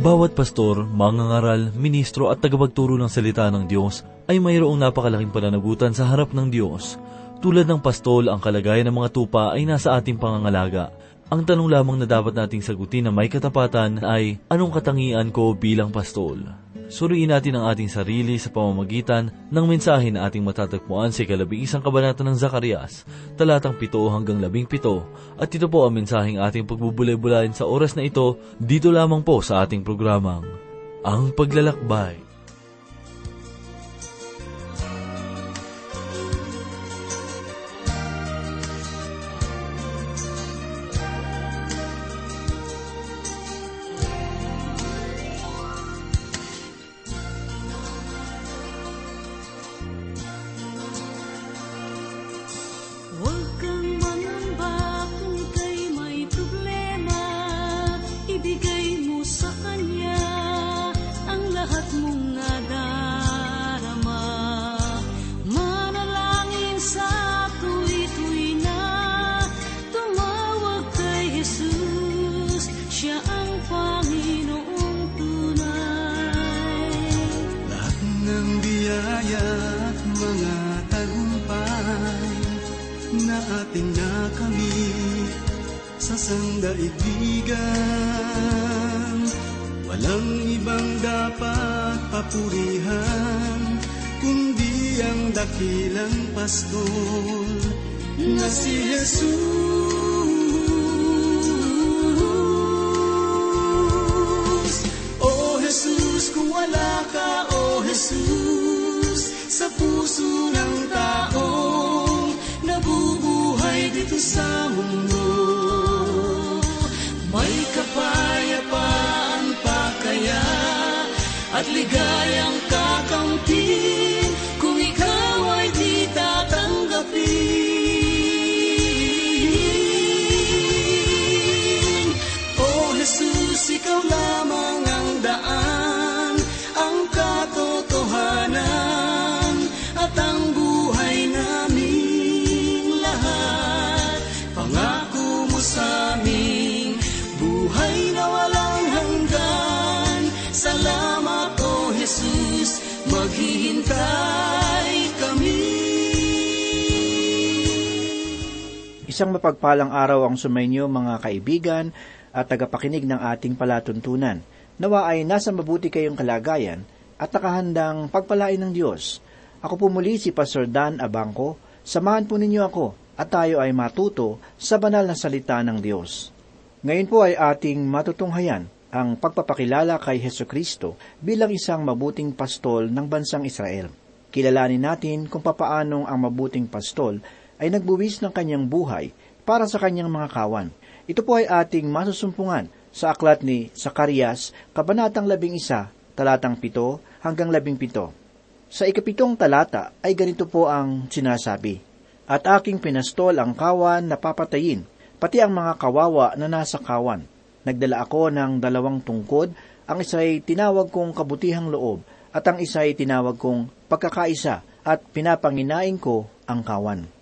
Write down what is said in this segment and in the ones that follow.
Bawat pastor, mangangaral, ministro at tagapagturo ng salita ng Diyos ay mayroong napakalaking pananagutan sa harap ng Diyos. Tulad ng pastol, ang kalagayan ng mga tupa ay nasa ating pangangalaga. Ang tanong lamang na dapat nating sagutin na may katapatan ay, anong katangian ko bilang pastol? Suriin natin ang ating sarili sa pamamagitan ng mensahe na ating matatagpuan sa ikalabing isang kabanata ng Zacarias, talatang 7 hanggang 17, at ito po ang mensaheng ating pagbubulay-bulayin sa oras na ito, dito lamang po sa ating programang, Ang Paglalakbay. 一个样。Isang mapagpalang araw ang sumainyo mga kaibigan at tagapakinig ng ating palatuntunan. Nawa ay nasa mabuti kayong kalagayan at nakahandang pagpalain ng Diyos. Ako po muli si Pastor Dan Abangco. Samahan po ninyo ako at tayo ay matuto sa banal na salita ng Diyos. Ngayon po ay ating matutunghayan ang pagpapakilala kay Heso Kristo bilang isang mabuting pastol ng bansang Israel. Kilalanin natin kung papaanong ang mabuting pastol ay nagbuwis ng kanyang buhay para sa kanyang mga kawan. Ito po ay ating masusumpungan sa aklat ni Zacarias, Kabanatang 11, talatang 7 hanggang 17. Sa ikapitong talata ay ganito po ang sinasabi, At aking pinastol ang kawan na papatayin, pati ang mga kawawa na nasa kawan. Nagdala ako ng dalawang tungkod, ang isa ay tinawag kong kabutihang loob, at ang isa ay tinawag kong pagkakaisa, at pinapanginain ko ang kawan.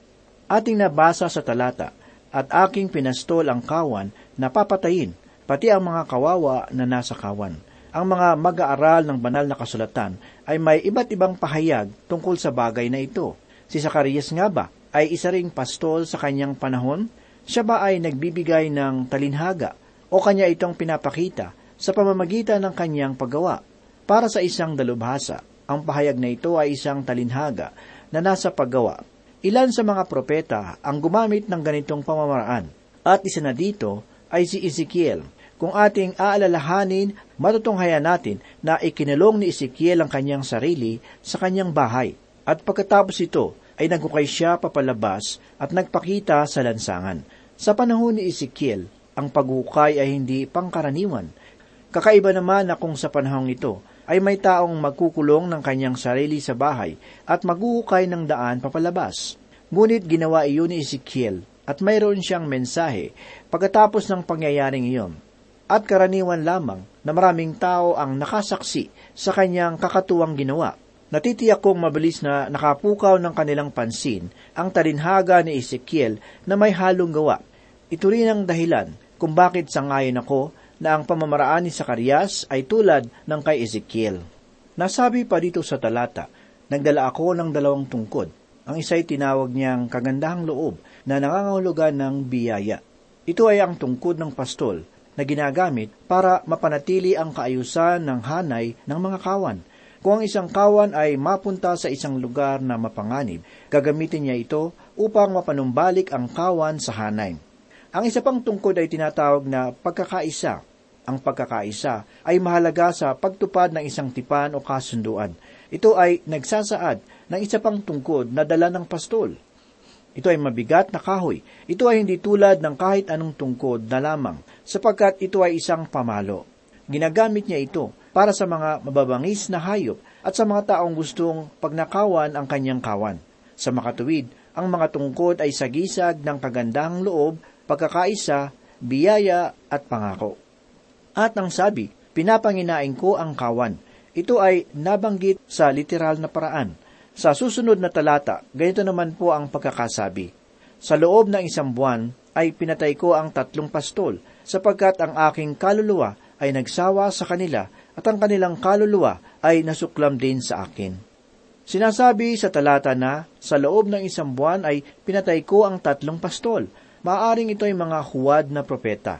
Ating nabasa sa talata, at aking pinastol ang kawan na papatayin, pati ang mga kawawa na nasa kawan. Ang mga mag-aaral ng banal na kasulatan ay may iba't ibang pahayag tungkol sa bagay na ito. Si Zacarias nga ba ay isa ring pastol sa kanyang panahon? Siya ba ay nagbibigay ng talinhaga o kanya itong pinapakita sa pamamagitan ng kanyang paggawa? Para sa isang dalubhasa, ang pahayag na ito ay isang talinhaga na nasa paggawa. Ilan sa mga propeta ang gumamit ng ganitong pamamaraan. At isa na dito ay si Ezekiel. Kung ating aalalahanin, matutunghayan natin na ikinalong ni Ezekiel ang kanyang sarili sa kanyang bahay. At pagkatapos ito, ay nagukay siya papalabas at nagpakita sa lansangan. Sa panahon ni Ezekiel, ang pagukay ay hindi pangkaraniwan. Kakaiba naman na kung sa panahong ito ay may taong magkukulong ng kanyang sarili sa bahay at magukay ng daan papalabas. Ngunit ginawa iyon ni Ezekiel at mayroon siyang mensahe pagkatapos ng pangyayaring iyon. At karaniwan lamang na maraming tao ang nakasaksi sa kanyang kakatuwang ginawa. Natitiyak kong mabilis na nakapukaw ng kanilang pansin ang talinhaga ni Ezekiel na may halong gawa. Ito rin ang dahilan kung bakit sangayon ako na ang pamamaraan ni Sakarias ay tulad ng kay Ezekiel. Nasabi pa dito sa talata, Nagdala ako ng dalawang tungkod. Ang isa'y tinawag niyang kagandahang loob na nangangahulugan ng biyaya. Ito ay ang tungkod ng pastol na ginagamit para mapanatili ang kaayusan ng hanay ng mga kawan. Kung ang isang kawan ay mapunta sa isang lugar na mapanganib, gagamitin niya ito upang mapanumbalik ang kawan sa hanay. Ang isa pang tungkod ay tinatawag na pagkakaisa. Ang pagkakaisa ay mahalaga sa pagtupad ng isang tipan o kasunduan. Ito ay nagsasaad ng isa pang tungkod na dala ng pastol. Ito ay mabigat na kahoy. Ito ay hindi tulad ng kahit anong tungkod na lamang, sapagkat ito ay isang pamalo. Ginagamit niya ito para sa mga mababangis na hayop at sa mga taong gustong pagnakawan ang kanyang kawan. Sa makatuwid, ang mga tungkod ay sagisag ng kagandahang loob, pagkakaisa, biyaya at pangako. At ang sabi, pinapanginain ko ang kawan. Ito ay nabanggit sa literal na paraan. Sa susunod na talata, ganito naman po ang pagkakasabi. Sa loob ng isang buwan ay pinatay ko ang tatlong pastol, sapagkat ang aking kaluluwa ay nagsawa sa kanila at ang kanilang kaluluwa ay nasuklam din sa akin. Sinasabi sa talata na, sa loob ng isang buwan ay pinatay ko ang tatlong pastol. Maaring ito ay mga huwad na propeta.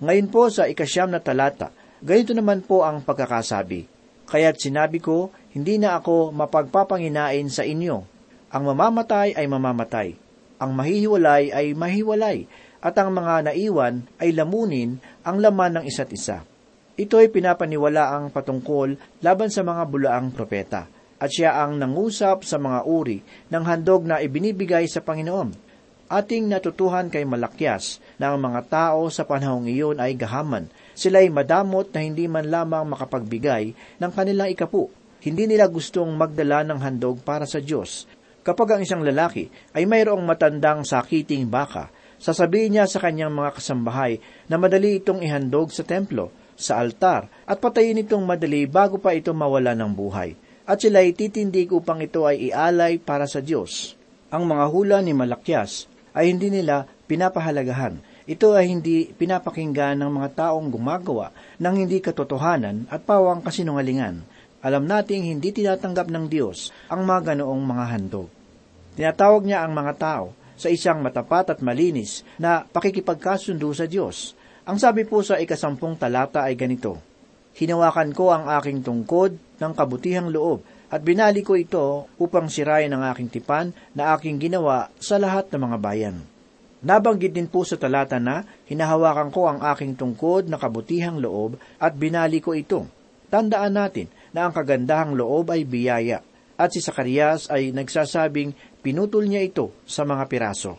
Ngayon po sa ikasyam na talata, ganito naman po ang pagkakasabi. Kaya't sinabi ko, hindi na ako mapagpapanginain sa inyo. Ang mamamatay ay mamamatay. Ang mahihiwalay ay mahiwalay. At ang mga naiwan ay lamunin ang laman ng isa't isa. Ito ay pinapaniwala ang patungkol laban sa mga bulaang propeta. At siya ang nangusap sa mga uri ng handog na ibinibigay sa Panginoon. Ating natutuhan kay Malakyas na ang mga tao sa panahong iyon ay gahaman Sila'y madamot na hindi man lamang makapagbigay ng kanilang ikapu. Hindi nila gustong magdala ng handog para sa Diyos. Kapag ang isang lalaki ay mayroong matandang sakiting baka, sasabihin niya sa kanyang mga kasambahay na madali itong ihandog sa templo, sa altar, at patayin itong madali bago pa ito mawala ng buhay. At sila'y titindig upang ito ay ialay para sa Diyos. Ang mga hula ni Malakyas ay hindi nila pinapahalagahan ito ay hindi pinapakinggan ng mga taong gumagawa ng hindi katotohanan at pawang kasinungalingan. Alam nating hindi tinatanggap ng Diyos ang mga ganoong mga handog. Tinatawag niya ang mga tao sa isang matapat at malinis na pakikipagkasundo sa Diyos. Ang sabi po sa ikasampung talata ay ganito, Hinawakan ko ang aking tungkod ng kabutihang loob at binali ko ito upang sirayin ang aking tipan na aking ginawa sa lahat ng mga bayan. Nabanggit din po sa talata na, hinahawakan ko ang aking tungkod na kabutihang loob at binali ko ito. Tandaan natin na ang kagandahang loob ay biyaya, at si Sakarias ay nagsasabing pinutol niya ito sa mga piraso.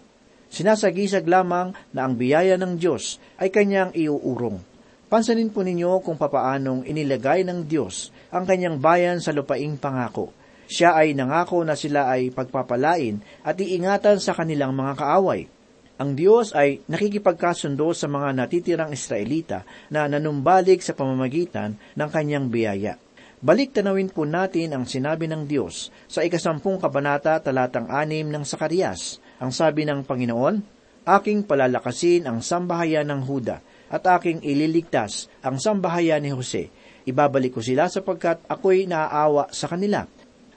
Sinasagisag lamang na ang biyaya ng Diyos ay kanyang iuurong. Pansanin po ninyo kung papaanong inilagay ng Diyos ang kanyang bayan sa lupaing pangako. Siya ay nangako na sila ay pagpapalain at iingatan sa kanilang mga kaaway ang Diyos ay nakikipagkasundo sa mga natitirang Israelita na nanumbalik sa pamamagitan ng kanyang biyaya. Balik tanawin po natin ang sinabi ng Diyos sa ikasampung kabanata talatang anim ng Sakarias. Ang sabi ng Panginoon, Aking palalakasin ang sambahayan ng Huda at aking ililigtas ang sambahayan ni Jose. Ibabalik ko sila sapagkat ako'y naaawa sa kanila.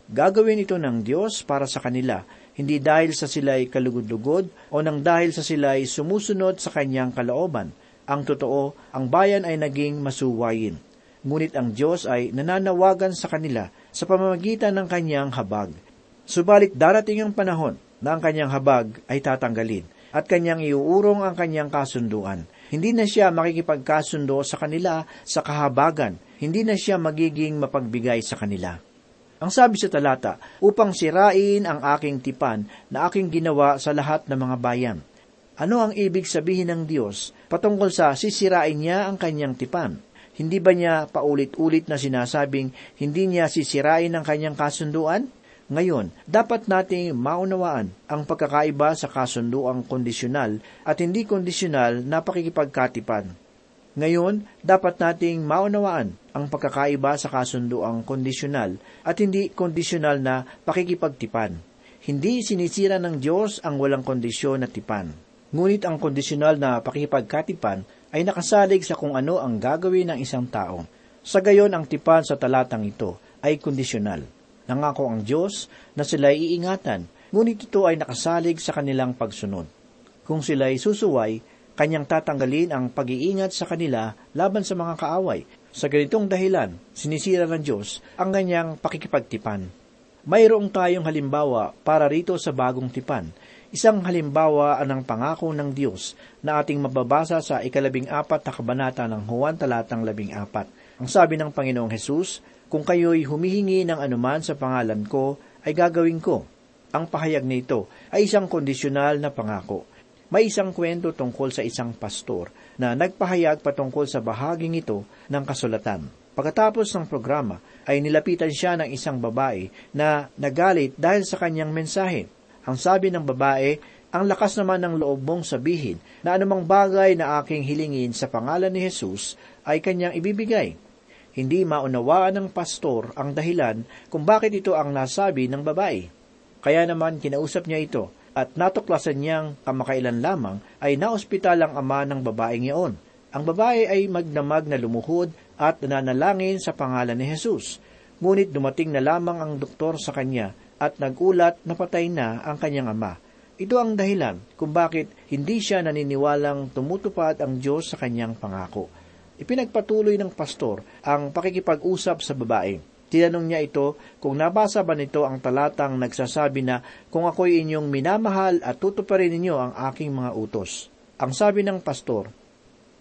Gagawin ito ng Diyos para sa kanila hindi dahil sa sila'y kalugod-lugod o nang dahil sa sila'y sumusunod sa kanyang kalooban. Ang totoo, ang bayan ay naging masuwayin. Ngunit ang Diyos ay nananawagan sa kanila sa pamamagitan ng kanyang habag. Subalit darating ang panahon na ang kanyang habag ay tatanggalin at kanyang iuurong ang kanyang kasunduan. Hindi na siya makikipagkasundo sa kanila sa kahabagan, hindi na siya magiging mapagbigay sa kanila. Ang sabi sa talata, upang sirain ang aking tipan na aking ginawa sa lahat ng mga bayan. Ano ang ibig sabihin ng Diyos patungkol sa sisirain niya ang kanyang tipan? Hindi ba niya paulit-ulit na sinasabing hindi niya sisirain ang kanyang kasunduan? Ngayon, dapat nating maunawaan ang pagkakaiba sa kasunduang kondisyonal at hindi kondisyonal na pakikipagkatipan. Ngayon, dapat nating maunawaan ang pagkakaiba sa kasunduang kondisyonal at hindi kondisyonal na pakikipagtipan. Hindi sinisira ng Diyos ang walang kondisyon na tipan. Ngunit ang kondisyonal na pakikipagkatipan ay nakasalig sa kung ano ang gagawin ng isang tao. Sa gayon ang tipan sa talatang ito ay kondisyonal. Nangako ang Diyos na sila iingatan, ngunit ito ay nakasalig sa kanilang pagsunod. Kung sila ay susuway, kanyang tatanggalin ang pag-iingat sa kanila laban sa mga kaaway. Sa ganitong dahilan, sinisira ng Diyos ang kanyang pakikipagtipan. Mayroong tayong halimbawa para rito sa bagong tipan. Isang halimbawa ang pangako ng Diyos na ating mababasa sa ikalabing apat na kabanata ng Juan talatang labing apat. Ang sabi ng Panginoong Hesus, Kung kayo'y humihingi ng anuman sa pangalan ko, ay gagawin ko. Ang pahayag nito ay isang kondisyonal na pangako. May isang kwento tungkol sa isang pastor na nagpahayag patungkol sa bahaging ito ng kasulatan. Pagkatapos ng programa ay nilapitan siya ng isang babae na nagalit dahil sa kanyang mensahe. Ang sabi ng babae, ang lakas naman ng loob mong sabihin na anumang bagay na aking hilingin sa pangalan ni Jesus ay kanyang ibibigay. Hindi maunawaan ng pastor ang dahilan kung bakit ito ang nasabi ng babae. Kaya naman kinausap niya ito at natuklasan niyang kamakailan lamang ay naospital ang ama ng babaeng iyon. Ang babae ay magdamag na lumuhod at nanalangin sa pangalan ni Jesus. Ngunit dumating na lamang ang doktor sa kanya at nagulat na patay na ang kanyang ama. Ito ang dahilan kung bakit hindi siya naniniwalang tumutupad ang Diyos sa kanyang pangako. Ipinagpatuloy ng pastor ang pakikipag-usap sa babae. Tinanong niya ito kung nabasa ba nito ang talatang nagsasabi na kung ako'y inyong minamahal at tutuparin ninyo ang aking mga utos. Ang sabi ng pastor,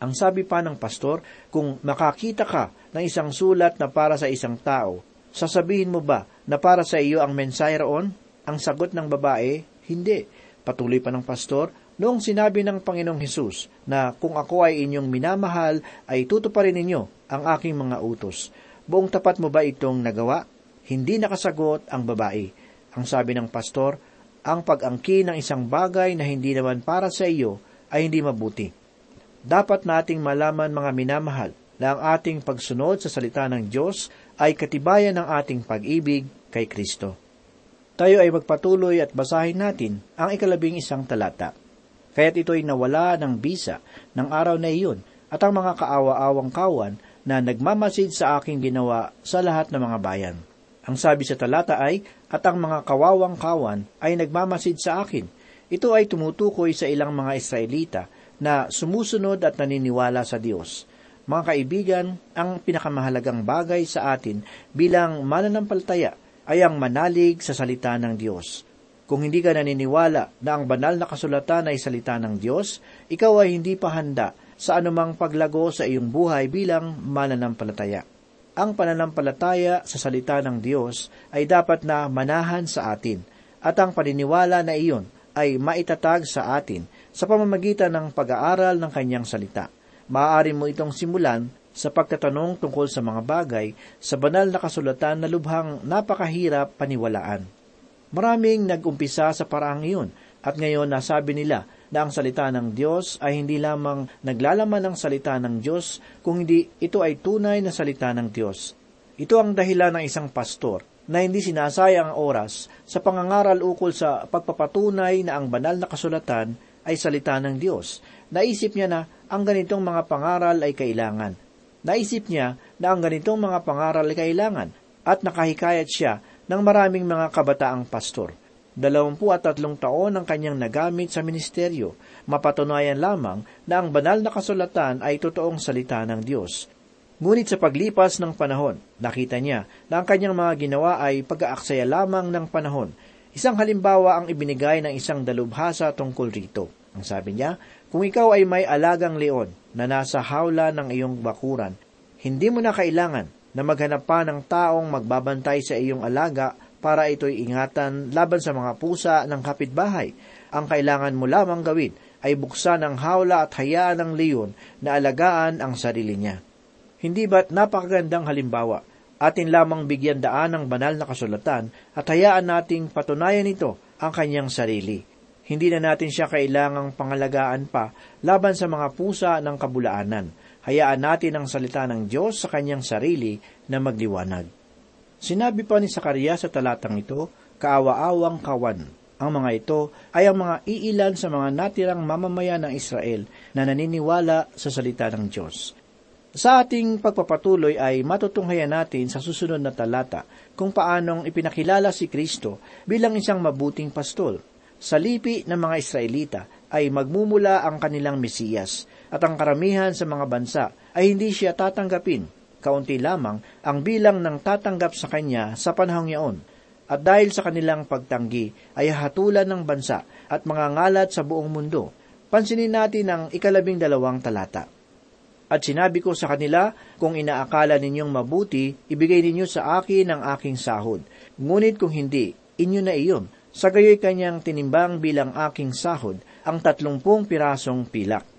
ang sabi pa ng pastor, kung makakita ka ng isang sulat na para sa isang tao, sasabihin mo ba na para sa iyo ang mensahe roon? Ang sagot ng babae, hindi. Patuloy pa ng pastor, noong sinabi ng Panginoong Hesus na kung ako ay inyong minamahal, ay tutuparin ninyo ang aking mga utos. Buong tapat mo ba itong nagawa? Hindi nakasagot ang babae. Ang sabi ng pastor, ang pag-angkin ng isang bagay na hindi naman para sa iyo ay hindi mabuti. Dapat nating malaman mga minamahal na ang ating pagsunod sa salita ng Diyos ay katibayan ng ating pag-ibig kay Kristo. Tayo ay magpatuloy at basahin natin ang ikalabing isang talata. Kaya't ito'y nawala ng bisa ng araw na iyon at ang mga kaawa-awang kawan na nagmamasid sa aking ginawa sa lahat ng mga bayan. Ang sabi sa talata ay, at ang mga kawawang kawan ay nagmamasid sa akin. Ito ay tumutukoy sa ilang mga Israelita na sumusunod at naniniwala sa Diyos. Mga kaibigan, ang pinakamahalagang bagay sa atin bilang mananampalataya ay ang manalig sa salita ng Diyos. Kung hindi ka naniniwala na ang banal na kasulatan ay salita ng Diyos, ikaw ay hindi pa handa sa anumang paglago sa iyong buhay bilang mananampalataya. Ang pananampalataya sa salita ng Diyos ay dapat na manahan sa atin, at ang paniniwala na iyon ay maitatag sa atin sa pamamagitan ng pag-aaral ng kanyang salita. Maaari mo itong simulan sa pagtatanong tungkol sa mga bagay sa banal na kasulatan na lubhang napakahirap paniwalaan. Maraming nag-umpisa sa paraang iyon at ngayon nasabi nila na ang salita ng Diyos ay hindi lamang naglalaman ng salita ng Diyos, kung hindi ito ay tunay na salita ng Diyos. Ito ang dahilan ng isang pastor na hindi sinasayang ang oras sa pangangaral ukol sa pagpapatunay na ang banal na kasulatan ay salita ng Diyos. Naisip niya na ang ganitong mga pangaral ay kailangan. Naisip niya na ang ganitong mga pangaral ay kailangan at nakahikayat siya ng maraming mga kabataang pastor. Dalawampu at tatlong taon ang kanyang nagamit sa ministeryo, mapatunayan lamang na ang banal na kasulatan ay totoong salita ng Diyos. Ngunit sa paglipas ng panahon, nakita niya na ang kanyang mga ginawa ay pag-aaksaya lamang ng panahon. Isang halimbawa ang ibinigay ng isang dalubhasa tungkol rito. Ang sabi niya, kung ikaw ay may alagang leon na nasa hawla ng iyong bakuran, hindi mo na kailangan na maghanap pa ng taong magbabantay sa iyong alaga para ito'y ingatan laban sa mga pusa ng kapitbahay. Ang kailangan mo lamang gawin ay buksan ang hawla at hayaan ng leon na alagaan ang sarili niya. Hindi ba't napakagandang halimbawa? Atin lamang bigyan daan ng banal na kasulatan at hayaan nating patunayan ito ang kanyang sarili. Hindi na natin siya kailangang pangalagaan pa laban sa mga pusa ng kabulaanan. Hayaan natin ang salita ng Diyos sa kanyang sarili na magliwanag. Sinabi pa ni Sakaria sa talatang ito, kaawa-awang kawan. Ang mga ito ay ang mga iilan sa mga natirang mamamayan ng Israel na naniniwala sa salita ng Diyos. Sa ating pagpapatuloy ay matutunghayan natin sa susunod na talata kung paanong ipinakilala si Kristo bilang isang mabuting pastol. Sa lipi ng mga Israelita ay magmumula ang kanilang Mesiyas at ang karamihan sa mga bansa ay hindi siya tatanggapin. Kaunti lamang ang bilang ng tatanggap sa kanya sa panahong yaon. At dahil sa kanilang pagtanggi ay hatulan ng bansa at mga ngalat sa buong mundo. Pansinin natin ang ikalabing dalawang talata. At sinabi ko sa kanila, kung inaakala ninyong mabuti, ibigay ninyo sa akin ang aking sahod. Ngunit kung hindi, inyo na iyon. Sa gayoy kanyang tinimbang bilang aking sahod ang tatlumpung pirasong pilak.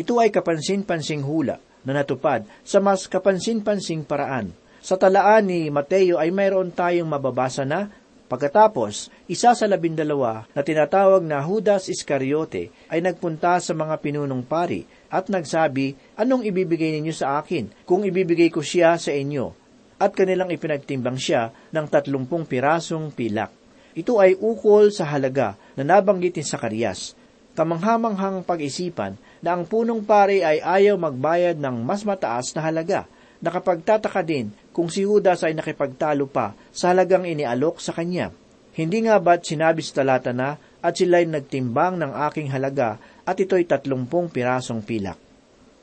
Ito ay kapansin-pansing hula na natupad sa mas kapansin-pansing paraan. Sa talaan ni Mateo ay mayroon tayong mababasa na Pagkatapos, isa sa labindalawa na tinatawag na Judas Iscariote ay nagpunta sa mga pinunong pari at nagsabi, Anong ibibigay ninyo sa akin kung ibibigay ko siya sa inyo? At kanilang ipinagtimbang siya ng tatlumpung pirasong pilak. Ito ay ukol sa halaga na nabanggit ni Sakarias. Kamanghamanghang pag-isipan na ang punong pari ay ayaw magbayad ng mas mataas na halaga. Nakapagtataka din kung si Judas ay nakipagtalo pa sa halagang inialok sa kanya. Hindi nga ba't sinabi sa talata na at sila'y nagtimbang ng aking halaga at ito'y tatlumpung pirasong pilak.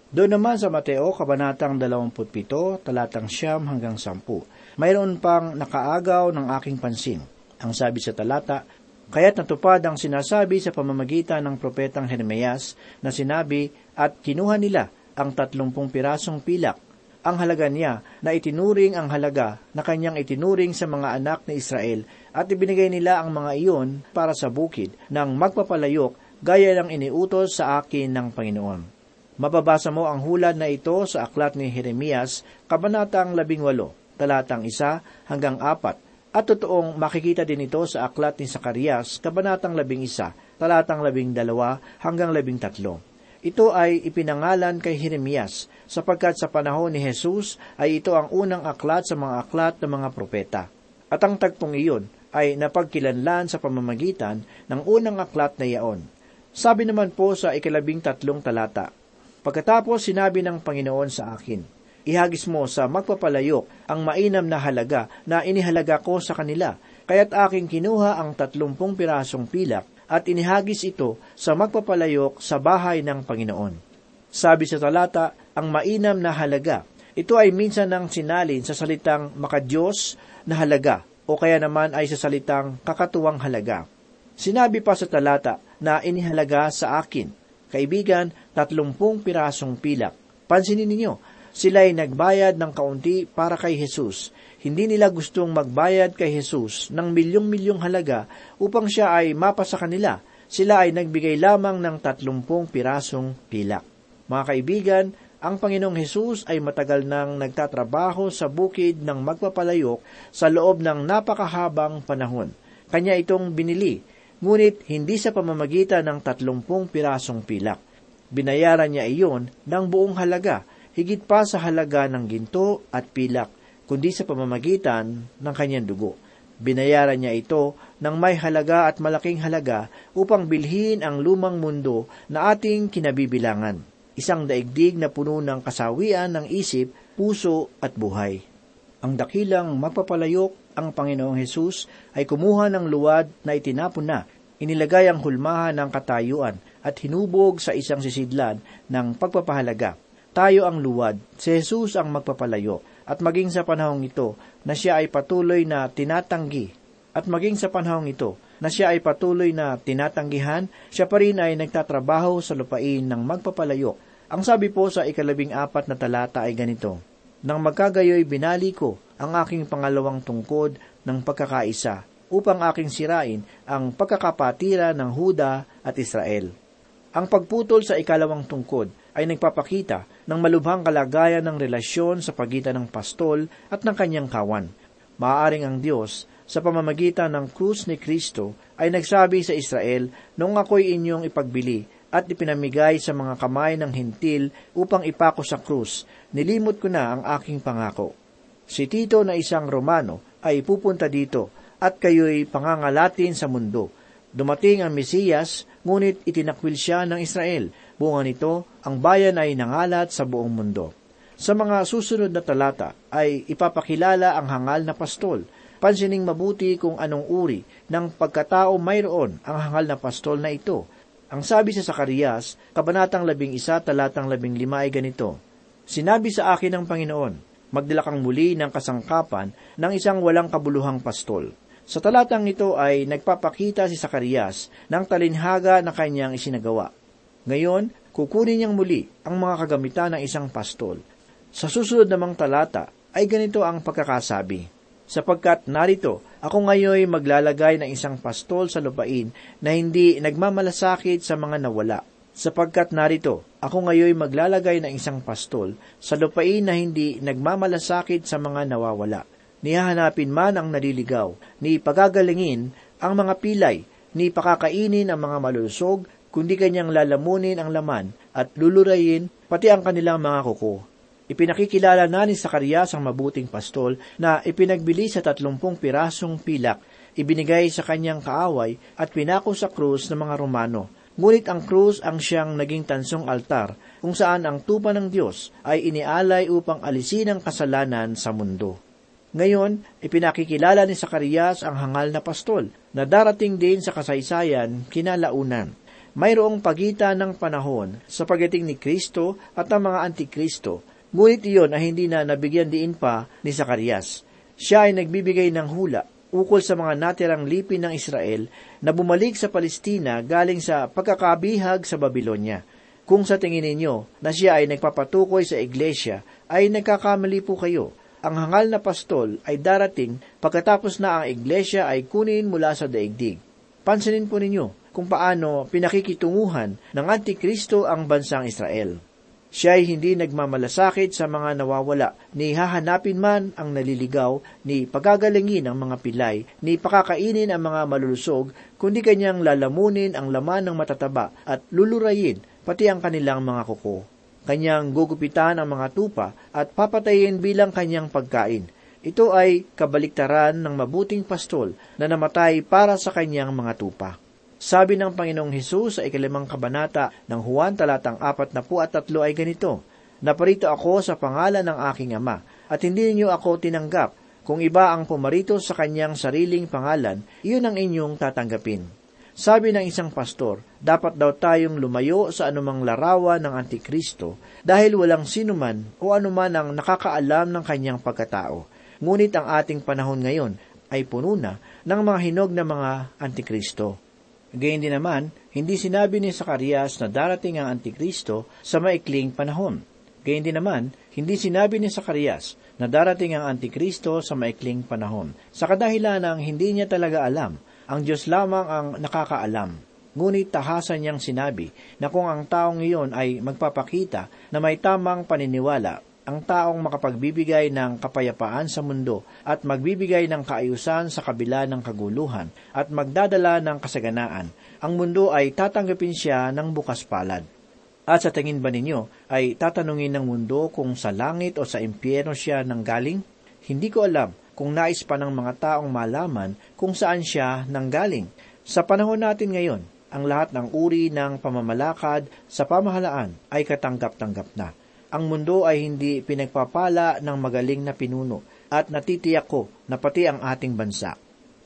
Doon naman sa Mateo, Kabanatang 27, talatang siyam hanggang sampu, mayroon pang nakaagaw ng aking pansin. Ang sabi sa talata, Kaya't natupad ang sinasabi sa pamamagitan ng propetang Jeremias na sinabi at kinuha nila ang tatlumpung pirasong pilak ang halaga niya na itinuring ang halaga na kanyang itinuring sa mga anak ni Israel at ibinigay nila ang mga iyon para sa bukid ng magpapalayok gaya ng iniutos sa akin ng Panginoon. Mababasa mo ang hulad na ito sa aklat ni Jeremias, kabanatang 18, talatang 1 hanggang 4, at totoong makikita din ito sa aklat ni Sakarias, kabanatang 11, talatang 12 hanggang 13. Ito ay ipinangalan kay Jeremias sapagkat sa panahon ni Jesus ay ito ang unang aklat sa mga aklat ng mga propeta. At ang tagpong iyon ay napagkilanlan sa pamamagitan ng unang aklat na iyaon. Sabi naman po sa ikalabing tatlong talata, Pagkatapos sinabi ng Panginoon sa akin, Ihagis mo sa magpapalayok ang mainam na halaga na inihalaga ko sa kanila, kaya't aking kinuha ang tatlumpung pirasong pilak at inihagis ito sa magpapalayok sa bahay ng Panginoon. Sabi sa talata, ang mainam na halaga. Ito ay minsan nang sinalin sa salitang makadiyos na halaga o kaya naman ay sa salitang kakatuwang halaga. Sinabi pa sa talata na inihalaga sa akin, kaibigan, tatlumpung pirasong pilak. Pansinin ninyo, sila ay nagbayad ng kaunti para kay Jesus hindi nila gustong magbayad kay Jesus ng milyong-milyong halaga upang siya ay mapasa kanila. Sila ay nagbigay lamang ng tatlumpong pirasong pilak. Mga kaibigan, ang Panginoong Hesus ay matagal nang nagtatrabaho sa bukid ng magpapalayok sa loob ng napakahabang panahon. Kanya itong binili, ngunit hindi sa pamamagitan ng tatlumpong pirasong pilak. Binayaran niya iyon ng buong halaga, higit pa sa halaga ng ginto at pilak kundi sa pamamagitan ng kanyang dugo. Binayaran niya ito ng may halaga at malaking halaga upang bilhin ang lumang mundo na ating kinabibilangan. Isang daigdig na puno ng kasawian ng isip, puso at buhay. Ang dakilang magpapalayok ang Panginoong Hesus ay kumuha ng luwad na itinapon na, inilagay ang hulmahan ng katayuan at hinubog sa isang sisidlan ng pagpapahalaga. Tayo ang luwad, si Jesus ang magpapalayo at maging sa panahong ito na siya ay patuloy na tinatanggi at maging sa panahong ito na siya ay patuloy na tinatanggihan, siya pa rin ay nagtatrabaho sa lupain ng magpapalayo. Ang sabi po sa ikalabing apat na talata ay ganito, Nang magkagayoy binali ko ang aking pangalawang tungkod ng pagkakaisa, upang aking sirain ang pagkakapatira ng Huda at Israel. Ang pagputol sa ikalawang tungkod ay nagpapakita ng malubhang kalagayan ng relasyon sa pagitan ng pastol at ng kanyang kawan. Maaring ang Diyos, sa pamamagitan ng krus ni Kristo, ay nagsabi sa Israel, Noong ako'y inyong ipagbili at ipinamigay sa mga kamay ng hintil upang ipako sa krus, nilimot ko na ang aking pangako. Si Tito na isang Romano ay pupunta dito at kayo'y pangangalatin sa mundo. Dumating ang Mesiyas, ngunit itinakwil siya ng Israel Bunga nito, ang bayan ay nangalat sa buong mundo. Sa mga susunod na talata ay ipapakilala ang hangal na pastol. Pansining mabuti kung anong uri ng pagkatao mayroon ang hangal na pastol na ito. Ang sabi sa Sakarias, Kabanatang 11, talatang 15 ay ganito, Sinabi sa akin ng Panginoon, magdala kang muli ng kasangkapan ng isang walang kabuluhang pastol. Sa talatang ito ay nagpapakita si Sakarias ng talinhaga na kanyang isinagawa. Ngayon, kukunin niyang muli ang mga kagamitan ng isang pastol. Sa susunod namang talata ay ganito ang pagkakasabi, Sapagkat narito, ako ngayon maglalagay ng isang pastol sa lupain na hindi nagmamalasakit sa mga nawala. Sapagkat narito, ako ngayon maglalagay ng isang pastol sa lupain na hindi nagmamalasakit sa mga nawawala. Nihahanapin man ang naliligaw, ni pagagalingin ang mga pilay, ni pakakainin ang mga malulusog, kundi kanyang lalamunin ang laman at lulurayin pati ang kanilang mga kuko. Ipinakikilala na ni Sakarias ang mabuting pastol na ipinagbili sa tatlumpung pirasong pilak, ibinigay sa kanyang kaaway at pinako sa krus ng mga Romano. Ngunit ang krus ang siyang naging tansong altar kung saan ang tupa ng Diyos ay inialay upang alisin ang kasalanan sa mundo. Ngayon, ipinakikilala ni Sakarias ang hangal na pastol na darating din sa kasaysayan kinalaunan. Mayroong pagitan ng panahon sa pagdating ni Kristo at ang mga antikristo Ngunit iyon ay hindi na nabigyan diin pa ni Sakarias. Siya ay nagbibigay ng hula ukol sa mga natirang lipin ng Israel na bumalik sa Palestina galing sa pagkakabihag sa Babylonia. Kung sa tingin ninyo na siya ay nagpapatukoy sa iglesia, ay nagkakamali po kayo. Ang hangal na pastol ay darating pagkatapos na ang iglesia ay kunin mula sa daigdig. Pansinin po ninyo kung paano pinakikitunguhan ng Antikristo ang bansang Israel. Siya ay hindi nagmamalasakit sa mga nawawala, ni hahanapin man ang naliligaw, ni pagagalingin ang mga pilay, ni pakakainin ang mga malulusog, kundi kanyang lalamunin ang laman ng matataba at lulurayin pati ang kanilang mga kuko. Kanyang gugupitan ang mga tupa at papatayin bilang kanyang pagkain. Ito ay kabaliktaran ng mabuting pastol na namatay para sa kanyang mga tupa. Sabi ng Panginoong Hesus sa ikalimang kabanata ng Juan talatang apat na at tatlo ay ganito, Naparito ako sa pangalan ng aking ama, at hindi ninyo ako tinanggap. Kung iba ang pumarito sa kanyang sariling pangalan, iyon ang inyong tatanggapin. Sabi ng isang pastor, dapat daw tayong lumayo sa anumang larawan ng Antikristo dahil walang sinuman o anuman ang nakakaalam ng kanyang pagkatao. Ngunit ang ating panahon ngayon ay puno na ng mga hinog na mga Antikristo. Gayun din naman, hindi sinabi ni Sakarias na darating ang Antikristo sa maikling panahon. Gayun din naman, hindi sinabi ni Sakarias na darating ang Antikristo sa maikling panahon. Sa kadahilan ng hindi niya talaga alam, ang Diyos lamang ang nakakaalam. Ngunit tahasan niyang sinabi na kung ang taong iyon ay magpapakita na may tamang paniniwala ang taong makapagbibigay ng kapayapaan sa mundo at magbibigay ng kaayusan sa kabila ng kaguluhan at magdadala ng kasaganaan, ang mundo ay tatanggapin siya ng bukas palad. At sa tingin ba ninyo, ay tatanungin ng mundo kung sa langit o sa impyerno siya nang galing? Hindi ko alam kung nais pa ng mga taong malaman kung saan siya nanggaling. Sa panahon natin ngayon, ang lahat ng uri ng pamamalakad sa pamahalaan ay katanggap-tanggap na ang mundo ay hindi pinagpapala ng magaling na pinuno at natitiyak ko na pati ang ating bansa.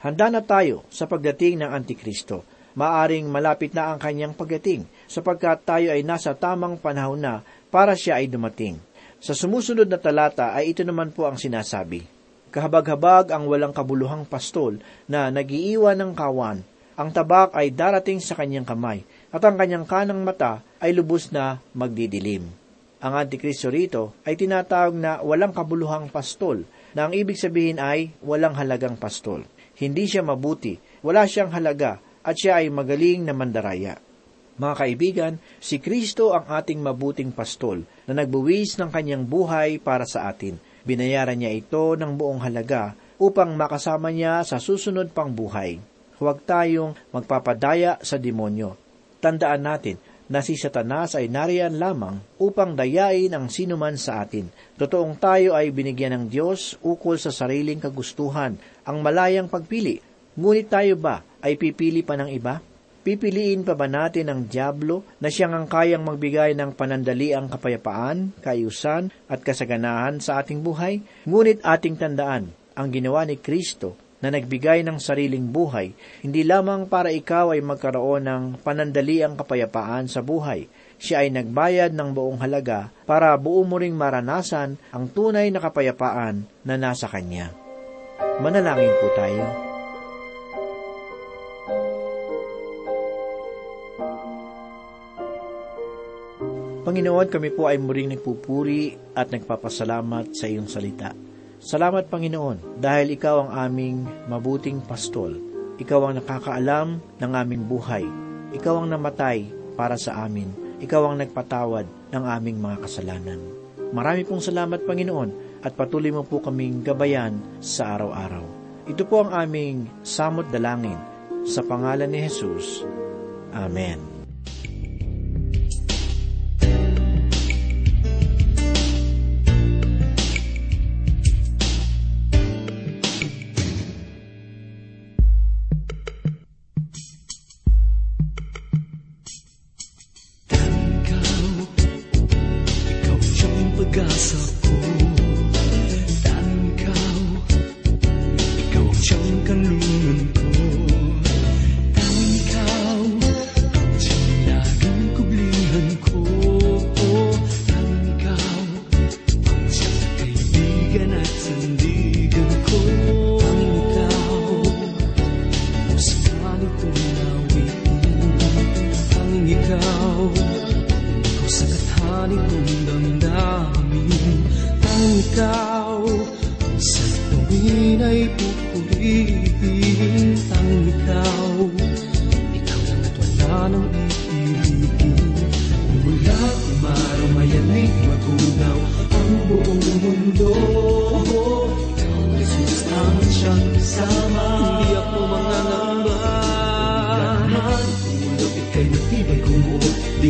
Handa na tayo sa pagdating ng Antikristo. Maaring malapit na ang kanyang pagdating sapagkat tayo ay nasa tamang panahon na para siya ay dumating. Sa sumusunod na talata ay ito naman po ang sinasabi. Kahabag-habag ang walang kabuluhang pastol na nagiiwan ng kawan. Ang tabak ay darating sa kanyang kamay at ang kanyang kanang mata ay lubos na magdidilim. Ang Antikristo rito ay tinatawag na walang kabuluhang pastol, na ang ibig sabihin ay walang halagang pastol. Hindi siya mabuti, wala siyang halaga, at siya ay magaling na mandaraya. Mga kaibigan, si Kristo ang ating mabuting pastol na nagbuwis ng kanyang buhay para sa atin. Binayaran niya ito ng buong halaga upang makasama niya sa susunod pang buhay. Huwag tayong magpapadaya sa demonyo. Tandaan natin, na si Satanas ay nariyan lamang upang dayain ang sinuman sa atin. Totoong tayo ay binigyan ng Diyos ukol sa sariling kagustuhan, ang malayang pagpili. Ngunit tayo ba ay pipili pa ng iba? Pipiliin pa ba natin ang Diablo na siyang ang kayang magbigay ng panandaliang kapayapaan, kayusan at kasaganahan sa ating buhay? Ngunit ating tandaan, ang ginawa ni Kristo na nagbigay ng sariling buhay, hindi lamang para ikaw ay magkaroon ng panandaliang kapayapaan sa buhay. Siya ay nagbayad ng buong halaga para buo mo ring maranasan ang tunay na kapayapaan na nasa Kanya. Manalangin po tayo. Panginoon, kami po ay muring nagpupuri at nagpapasalamat sa iyong salita. Salamat, Panginoon, dahil ikaw ang aming mabuting pastol. Ikaw ang nakakaalam ng aming buhay. Ikaw ang namatay para sa amin. Ikaw ang nagpatawad ng aming mga kasalanan. Marami pong salamat, Panginoon, at patuloy mo po kaming gabayan sa araw-araw. Ito po ang aming samot dalangin sa pangalan ni Jesus. Amen. gossip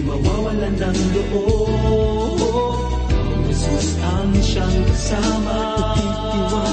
Di mawawalan ng loob. Jesus ang siyang kasama. Titiwala